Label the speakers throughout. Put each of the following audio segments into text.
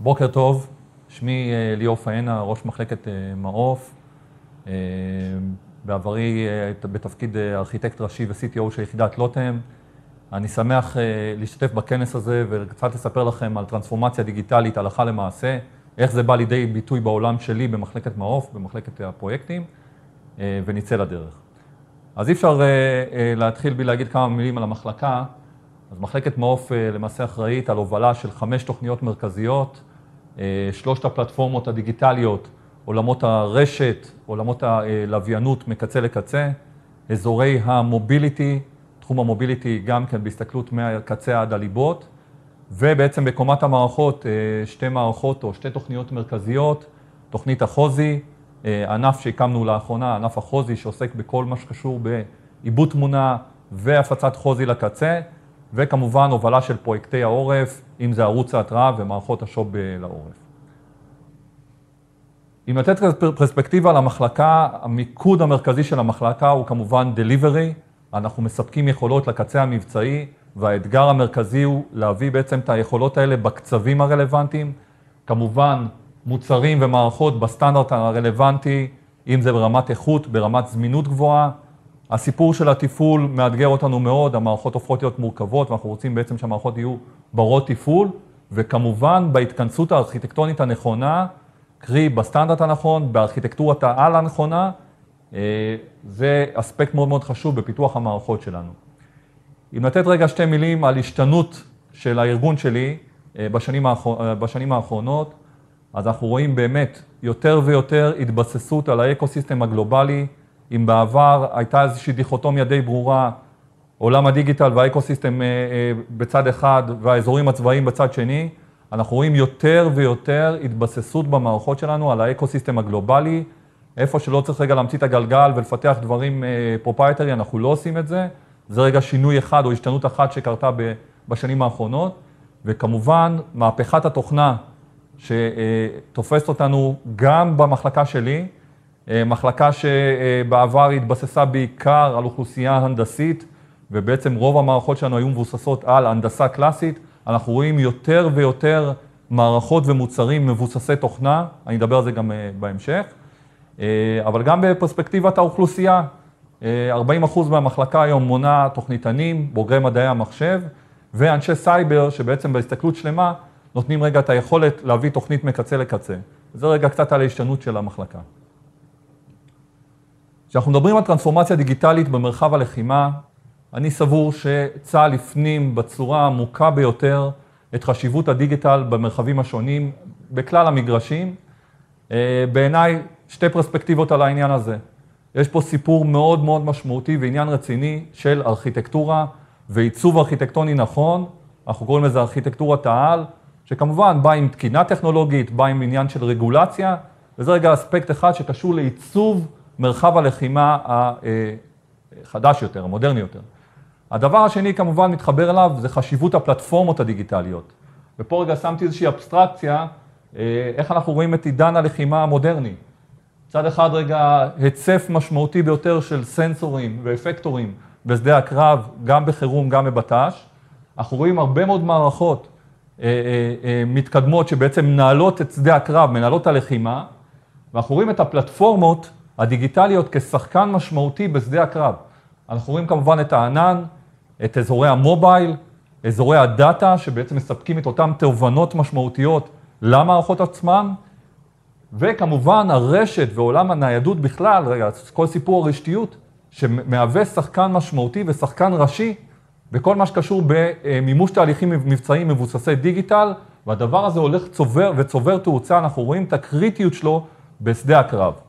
Speaker 1: בוקר טוב, שמי אה, ליאור פאנה, ראש מחלקת אה, מעוף. אה, בעברי בתפקיד ארכיטקט ראשי ו-CTO של יחידת לוטם. אני שמח להשתתף בכנס הזה וקצת לספר לכם על טרנספורמציה דיגיטלית הלכה למעשה, איך זה בא לידי ביטוי בעולם שלי במחלקת מעוף, במחלקת הפרויקטים, ונצא לדרך. אז אי אפשר להתחיל בלי להגיד כמה מילים על המחלקה. אז מחלקת מעוף למעשה אחראית על הובלה של חמש תוכניות מרכזיות, שלושת הפלטפורמות הדיגיטליות, עולמות הרשת, עולמות הלוויינות מקצה לקצה, אזורי המוביליטי, תחום המוביליטי גם כן בהסתכלות מהקצה עד הליבות, ובעצם בקומת המערכות אה, שתי מערכות או שתי תוכניות מרכזיות, תוכנית החוזי, אה, ענף שהקמנו לאחרונה, ענף החוזי שעוסק בכל מה שקשור בעיבוד תמונה והפצת חוזי לקצה, וכמובן הובלה של פרויקטי העורף, אם זה ערוץ ההתראה ומערכות השוב לעורף. אם לתת פרספקטיבה למחלקה, המיקוד המרכזי של המחלקה הוא כמובן delivery, אנחנו מספקים יכולות לקצה המבצעי, והאתגר המרכזי הוא להביא בעצם את היכולות האלה בקצבים הרלוונטיים, כמובן מוצרים ומערכות בסטנדרט הרלוונטי, אם זה ברמת איכות, ברמת זמינות גבוהה, הסיפור של התפעול מאתגר אותנו מאוד, המערכות הופכות להיות מורכבות ואנחנו רוצים בעצם שהמערכות יהיו ברות תפעול, וכמובן בהתכנסות הארכיטקטונית הנכונה, קרי בסטנדרט הנכון, בארכיטקטורת העל הנכונה, אה, זה אספקט מאוד מאוד חשוב בפיתוח המערכות שלנו. אם לתת רגע שתי מילים על השתנות של הארגון שלי אה, בשנים, האחר... אה, בשנים האחרונות, אז אנחנו רואים באמת יותר ויותר התבססות על ה ecosystem הגלובלי, אם בעבר הייתה איזושהי דיכוטומיה די ברורה, עולם הדיגיטל וה ecosystem אה, אה, בצד אחד והאזורים הצבאיים בצד שני, אנחנו רואים יותר ויותר התבססות במערכות שלנו על ה ecosystem הגלובלי, איפה שלא צריך רגע להמציא את הגלגל ולפתח דברים proprietary, אה, אנחנו לא עושים את זה. זה רגע שינוי אחד או השתנות אחת שקרתה בשנים האחרונות, וכמובן מהפכת התוכנה שתופסת אותנו גם במחלקה שלי, מחלקה שבעבר התבססה בעיקר על אוכלוסייה הנדסית, ובעצם רוב המערכות שלנו היו מבוססות על הנדסה קלאסית. אנחנו רואים יותר ויותר מערכות ומוצרים מבוססי תוכנה, אני אדבר על זה גם אה, בהמשך, אה, אבל גם בפרספקטיבת האוכלוסייה, 40% מהמחלקה היום מונה תוכניתנים, בוגרי מדעי המחשב, ואנשי סייבר שבעצם בהסתכלות שלמה נותנים רגע את היכולת להביא תוכנית מקצה לקצה. זה רגע קצת על ההשתנות של המחלקה. כשאנחנו מדברים על טרנספורמציה דיגיטלית במרחב הלחימה, אני סבור שצה"ל הפנים בצורה העמוקה ביותר את חשיבות הדיגיטל במרחבים השונים, בכלל המגרשים. אה, בעיניי, שתי פרספקטיבות על העניין הזה. יש פה סיפור מאוד מאוד משמעותי ועניין רציני של ארכיטקטורה ועיצוב ארכיטקטוני נכון, אנחנו קוראים לזה ארכיטקטורת העל, שכמובן בא עם תקינה טכנולוגית, בא עם עניין של רגולציה, וזה רגע אספקט אחד שקשור לעיצוב מרחב הלחימה החדש יותר, המודרני יותר. הדבר השני כמובן מתחבר אליו זה חשיבות הפלטפורמות הדיגיטליות. ופה רגע שמתי איזושהי אבסטרקציה, אה, איך אנחנו רואים את עידן הלחימה המודרני. מצד אחד רגע היצף משמעותי ביותר של סנסורים ואפקטורים בשדה הקרב, גם בחירום, גם בבט"ש. אנחנו רואים הרבה מאוד מערכות אה, אה, מתקדמות שבעצם מנהלות את שדה הקרב, מנהלות הלחימה, ואנחנו רואים את הפלטפורמות הדיגיטליות כשחקן משמעותי בשדה הקרב. אנחנו רואים כמובן את הענן, את אזורי המובייל, אזורי הדאטה, שבעצם מספקים את אותן תובנות משמעותיות למערכות עצמן, וכמובן הרשת ועולם הניידות בכלל, רגע, כל סיפור הרשתיות, שמהווה שחקן משמעותי ושחקן ראשי בכל מה שקשור במימוש תהליכים מבצעיים מבוססי דיגיטל, והדבר הזה הולך צובר וצובר תאוצה, אנחנו רואים את הקריטיות שלו בשדה הקרב.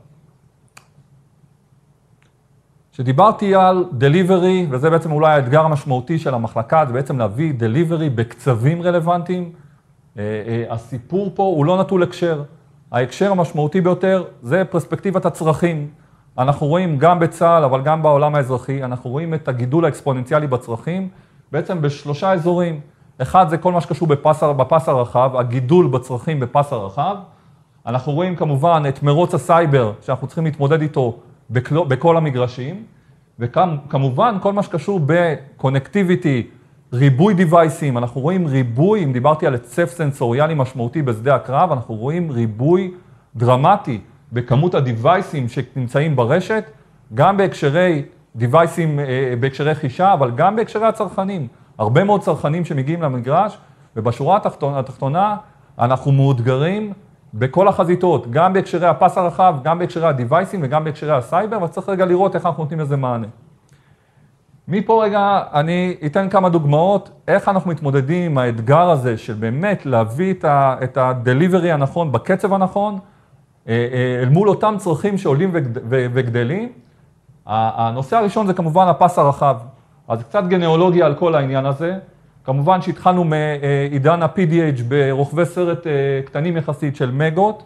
Speaker 1: כשדיברתי על delivery, וזה בעצם אולי האתגר המשמעותי של המחלקה, זה בעצם להביא delivery בקצבים רלוונטיים. אה, אה, הסיפור פה הוא לא נטול הקשר. ההקשר המשמעותי ביותר זה פרספקטיבת הצרכים. אנחנו רואים גם בצה"ל, אבל גם בעולם האזרחי, אנחנו רואים את הגידול האקספוננציאלי בצרכים, בעצם בשלושה אזורים. אחד זה כל מה שקשור בפס, בפס הרחב, הגידול בצרכים בפס הרחב. אנחנו רואים כמובן את מרוץ הסייבר, שאנחנו צריכים להתמודד איתו בכל המגרשים, וכמובן כל מה שקשור בקונקטיביטי ריבוי דיווייסים, אנחנו רואים ריבוי, אם דיברתי על היצף סנסוריאלי משמעותי בשדה הקרב, אנחנו רואים ריבוי דרמטי בכמות הדיווייסים שנמצאים ברשת, גם בהקשרי דיווייסים, אה, בהקשרי חישה, אבל גם בהקשרי הצרכנים. הרבה מאוד צרכנים שמגיעים למגרש, ובשורה התחתונה, התחתונה אנחנו מאותגרים בכל החזיתות, גם בהקשרי הפס הרחב, גם בהקשרי הדיווייסים וגם בהקשרי הסייבר, וצריך רגע לראות איך אנחנו נותנים לזה מענה. מפה רגע אני אתן כמה דוגמאות איך אנחנו מתמודדים עם האתגר הזה של באמת להביא את ה-delivery הנכון בקצב הנכון אה, אה, אל מול אותם צרכים שעולים וגדלים. הנושא הראשון זה כמובן הפס הרחב. אז קצת גניאולוגיה על כל העניין הזה. כמובן שהתחלנו מעידן ה-PDH ברוכבי סרט אה, קטנים יחסית של מגות.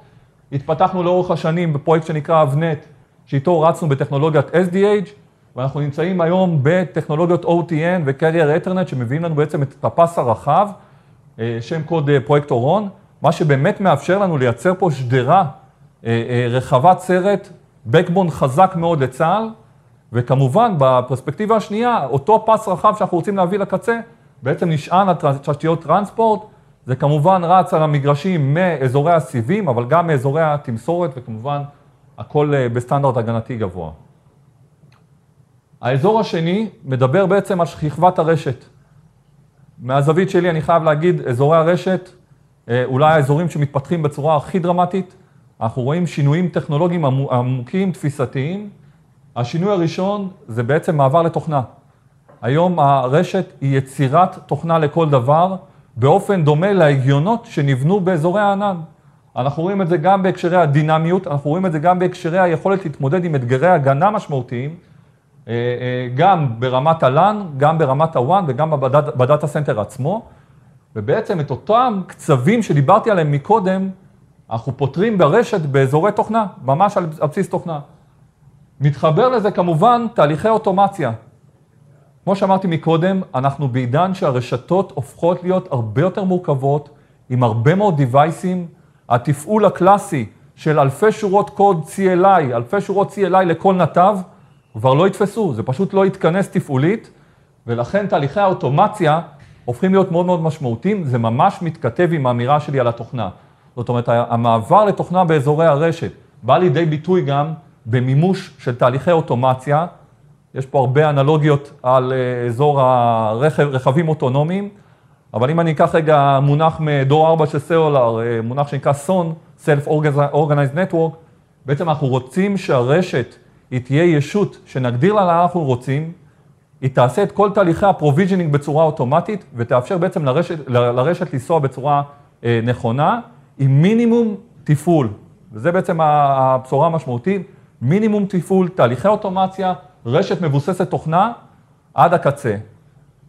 Speaker 1: התפתחנו לאורך השנים בפרויקט שנקרא אבנט, שאיתו רצנו בטכנולוגיית SDH. ואנחנו נמצאים היום בטכנולוגיות OTN ו-Carrier Ethernet שמביאים לנו בעצם את הפס הרחב, אה, שם קוד אה, פרויקט אורון, מה שבאמת מאפשר לנו לייצר פה שדרה רחבת סרט, backbone חזק מאוד לצה"ל, וכמובן בפרספקטיבה השנייה, אותו פס רחב שאנחנו רוצים להביא לקצה, בעצם נשען על תשתיות טרנספורט, זה כמובן רץ על המגרשים מאזורי הסיבים, אבל גם מאזורי התמסורת, וכמובן הכל בסטנדרט הגנתי גבוה. האזור השני מדבר בעצם על שכבת הרשת. מהזווית שלי אני חייב להגיד, אזורי הרשת, אה, אולי האזורים שמתפתחים בצורה הכי דרמטית, אנחנו רואים שינויים טכנולוגיים עמוקים, תפיסתיים. השינוי הראשון זה בעצם מעבר לתוכנה. היום הרשת היא יצירת תוכנה לכל דבר, באופן דומה להגיונות שנבנו באזורי הענן. אנחנו רואים את זה גם בהקשרי הדינמיות, אנחנו רואים את זה גם בהקשרי היכולת להתמודד עם אתגרי הגנה משמעותיים, אה, אה, גם ברמת ה LAN, גם ברמת ה WAN וגם ב data center עצמו, ובעצם את אותם קצבים שדיברתי עליהם מקודם, אנחנו פותרים ברשת באזורי תוכנה, ממש על בסיס תוכנה. מתחבר לזה כמובן תהליכי אוטומציה. כמו שאמרתי מקודם, אנחנו בעידן שהרשתות הופכות להיות הרבה יותר מורכבות, עם הרבה מאוד דיווייסים. התפעול הקלאסי של אלפי שורות קוד CLI, אלפי שורות CLI לכל נתב, כבר לא יתפסו, זה פשוט לא יתכנס תפעולית, ולכן תהליכי האוטומציה הופכים להיות מאוד מאוד משמעותיים, זה ממש מתכתב עם האמירה שלי על התוכנה. זאת אומרת, המעבר לתוכנה באזורי הרשת בא לידי ביטוי גם במימוש של תהליכי אוטומציה. יש פה הרבה אנלוגיות על אה, אזור הרכב, רכבים אוטונומיים, אבל אם אני אקח רגע מונח מדור 4 של סלולר, אה, מונח שנקרא SON, Self-Organized Network, בעצם אנחנו רוצים שהרשת היא תהיה ישות שנגדיר לה לאן אנחנו רוצים, היא תעשה את כל תהליכי ה provisioning בצורה אוטומטית ותאפשר בעצם לרשת, לרשת לנסוע בצורה אה, נכונה עם מינימום תפעול. וזה בעצם הבשורה המשמעותית, מינימום תפעול, תהליכי אוטומציה, רשת מבוססת תוכנה עד הקצה.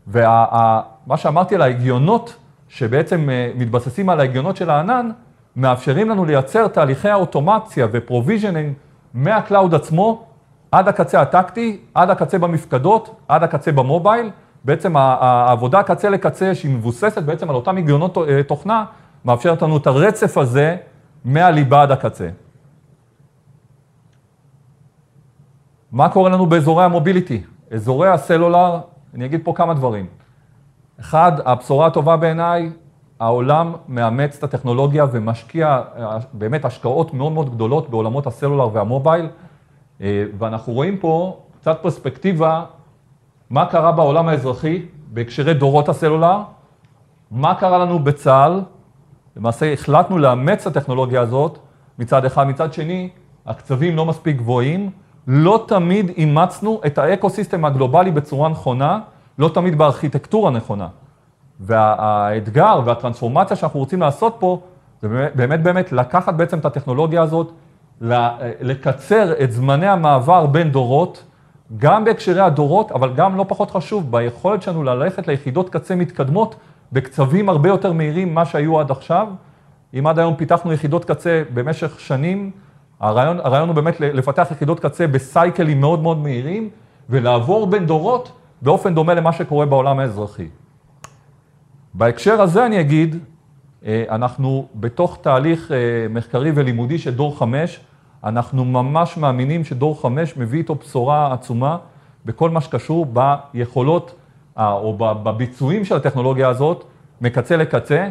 Speaker 1: ומה שאמרתי על ההגיונות, שבעצם אה, מתבססים על ההגיונות של הענן, מאפשרים לנו לייצר תהליכי האוטומציה ו provisioning מה cloud עצמו עד הקצה הטקטי, עד הקצה במפקדות, עד הקצה ב mobile. בעצם העבודה קצה לקצה שהיא מבוססת בעצם על אותם הגיונות אה, תוכנה, מאפשרת לנו את הרצף הזה מהליבה עד הקצה. מה קורה לנו באזורי ה mobility? אזורי הסלולר, אני אגיד פה כמה דברים. אחד, הבשורה הטובה בעיניי, העולם מאמץ את הטכנולוגיה ומשקיע אה, באמת השקעות מאוד מאוד גדולות בעולמות הסלולר והמובייל, אה, ואנחנו רואים פה קצת פרספקטיבה, מה קרה בעולם האזרחי בהקשרי דורות הסלולר, מה קרה לנו בצה"ל, למעשה החלטנו לאמץ את הטכנולוגיה הזאת מצד אחד, מצד שני, הקצבים לא מספיק גבוהים, לא תמיד אימצנו את האקו-סיסטם הגלובלי בצורה נכונה, לא תמיד בארכיטקטורה נכונה. והאתגר והטרנספורמציה שאנחנו רוצים לעשות פה, זה באמת באמת, באמת לקחת בעצם את הטכנולוגיה הזאת, לקצר את זמני המעבר בין דורות, גם בהקשרי הדורות, אבל גם לא פחות חשוב, ביכולת שלנו ללכת ליחידות קצה מתקדמות בקצבים הרבה יותר מהירים ממה שהיו עד עכשיו. אם עד היום פיתחנו יחידות קצה במשך שנים, הרעיון, הרעיון הוא באמת לפתח יחידות קצה בסייקלים מאוד מאוד מהירים, ולעבור בין דורות באופן דומה למה שקורה בעולם האזרחי. בהקשר הזה אני אגיד, אה, אנחנו בתוך תהליך אה, מחקרי ולימודי של דור חמש, אנחנו ממש מאמינים שדור חמש מביא איתו בשורה עצומה בכל מה שקשור ביכולות או בביצועים של הטכנולוגיה הזאת, מקצה לקצה,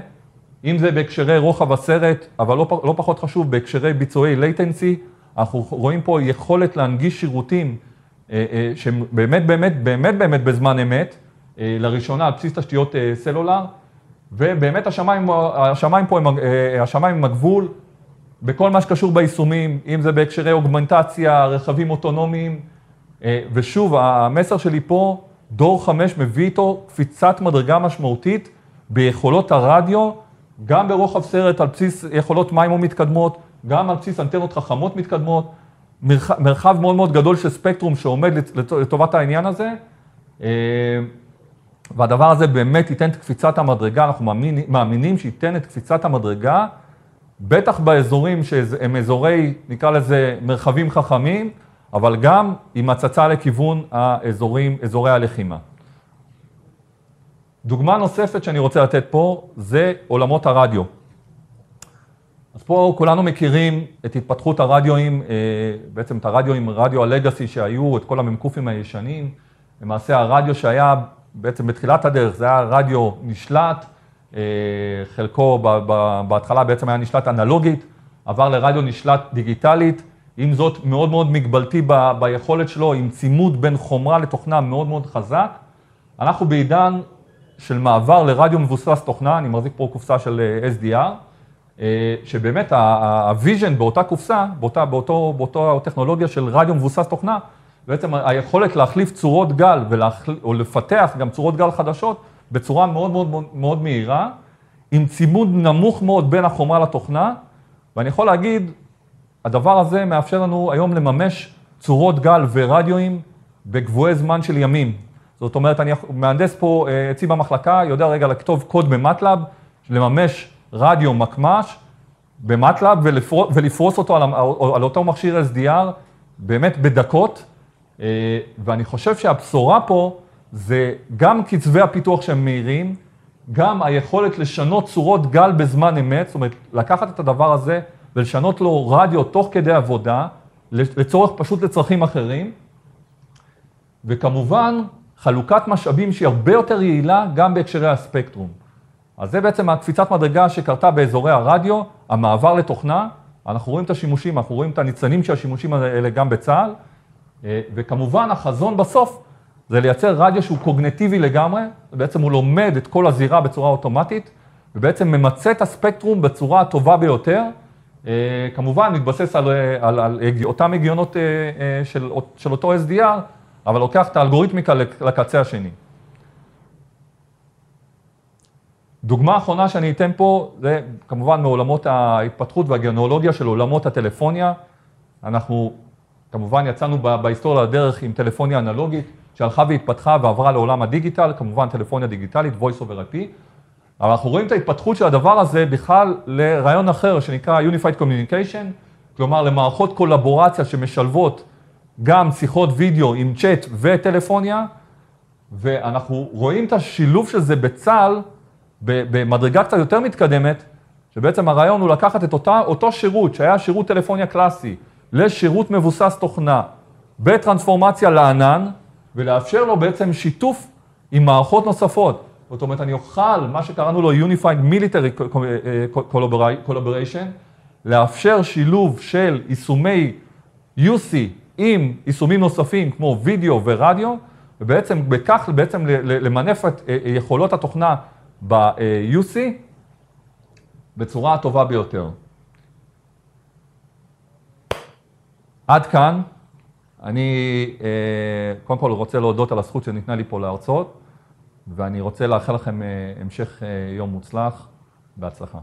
Speaker 1: אם זה בהקשרי רוחב הסרט, אבל לא, לא פחות חשוב, בהקשרי ביצועי latency, אנחנו רואים פה יכולת להנגיש שירותים אה, אה, שהם באמת באמת באמת באמת בזמן אמת, אה, לראשונה על בסיס תשתיות סלולר, ובאמת השמיים, השמיים פה הם, השמיים הם הגבול בכל מה שקשור ביישומים, אם זה בהקשרי אוגמנטציה, רכבים אוטונומיים, ושוב, המסר שלי פה, דור חמש מביא איתו קפיצת מדרגה משמעותית ביכולות הרדיו, גם ברוחב סרט על בסיס יכולות מים מתקדמות, גם על בסיס אנטנות חכמות מתקדמות, מרחב, מרחב מאוד מאוד גדול של ספקטרום שעומד לטובת העניין הזה, אה, והדבר הזה באמת ייתן את קפיצת המדרגה, אנחנו מאמינים, מאמינים שייתן את קפיצת המדרגה, בטח באזורים שהם אזורי, נקרא לזה מרחבים חכמים, אבל גם עם הצצה לכיוון האזורים, אזורי הלחימה. דוגמה נוספת שאני רוצה לתת פה זה עולמות הרדיו. אז פה כולנו מכירים את התפתחות הרדיואים, אה, בעצם את הרדיואים, רדיו הלגאסי שהיו, את כל המ"קים הישנים. למעשה הרדיו שהיה בעצם בתחילת הדרך, זה היה רדיו נשלט, אה, חלקו בהתחלה בעצם היה נשלט אנלוגית, עבר לרדיו נשלט דיגיטלית, עם זאת מאוד מאוד מגבלתי ב, ביכולת שלו, עם צימוד בין חומרה לתוכנה מאוד מאוד חזק. אנחנו בעידן של מעבר לרדיו מבוסס תוכנה, אני מחזיק פה קופסה של אה, SDR, אה, שבאמת ה vision באותה קופסה, באותה, באותו, באותו טכנולוגיה של רדיו מבוסס תוכנה, בעצם היכולת להחליף צורות גל ולהחל... או לפתח גם צורות גל חדשות בצורה מאוד מאוד מאוד מהירה, עם צימוד נמוך מאוד בין החומרה לתוכנה, ואני יכול להגיד, הדבר הזה מאפשר לנו היום לממש צורות גל ורדיואים בקבועי זמן של ימים. זאת אומרת, אני מהנדס פה אה, אצלי במחלקה, יודע רגע לכתוב קוד במטלאב, לממש רדיו מקמ"ש במטלאב ולפרוס אותו על, על אותו מכשיר SDR באמת בדקות, אה, ואני חושב שהבשורה פה זה גם קצבי הפיתוח שהם מהירים, גם היכולת לשנות צורות גל בזמן אמת, זאת אומרת, לקחת את הדבר הזה ולשנות לו רדיו תוך כדי עבודה, לצורך פשוט לצרכים אחרים, וכמובן, חלוקת משאבים שהיא הרבה יותר יעילה גם בהקשרי הספקטרום. אז זה בעצם הקפיצת מדרגה שקרתה באזורי הרדיו, המעבר לתוכנה, אנחנו רואים את השימושים, אנחנו רואים את הניצנים של השימושים האלה גם בצה"ל, אה, וכמובן החזון בסוף זה לייצר רדיו שהוא קוגנטיבי לגמרי, בעצם הוא לומד את כל הזירה בצורה אוטומטית, ובעצם ממצה את הספקטרום בצורה הטובה ביותר, אה, כמובן מתבסס על, על, על אותם הגיונות אה, של, של אותו SDR, אבל לוקח את האלגוריתמיקה לקצה השני. דוגמה אחרונה שאני אתן פה, זה כמובן מעולמות ההתפתחות והגנולוגיה של עולמות הטלפוניה. אנחנו כמובן יצאנו בהיסטוריה לדרך עם טלפוניה אנלוגית, שהלכה והתפתחה ועברה לעולם הדיגיטל, כמובן טלפוניה דיגיטלית, voice over IP. אבל אנחנו רואים את ההתפתחות של הדבר הזה בכלל לרעיון אחר שנקרא Unified Communication, כלומר למערכות קולבורציה שמשלבות גם שיחות וידאו עם צ'אט וטלפוניה, ואנחנו רואים את השילוב של זה בצה"ל במדרגה קצת יותר מתקדמת, שבעצם הרעיון הוא לקחת את אותה, אותו שירות שהיה שירות טלפוניה קלאסי לשירות מבוסס תוכנה בטרנספורמציה לענן, ולאפשר לו בעצם שיתוף עם מערכות נוספות. זאת אומרת, אני אוכל, מה שקראנו לו Unified Military Collaboration, לאפשר שילוב של יישומי UC עם יישומים נוספים כמו וידאו ורדיו, ובעצם בכך בעצם למנף את אה, יכולות התוכנה ב-UC בצורה הטובה ביותר. עד כאן. אני אה, קודם כל רוצה להודות על הזכות שניתנה לי פה להרצות, ואני רוצה לאחל לכם אה, המשך יום מוצלח. בהצלחה.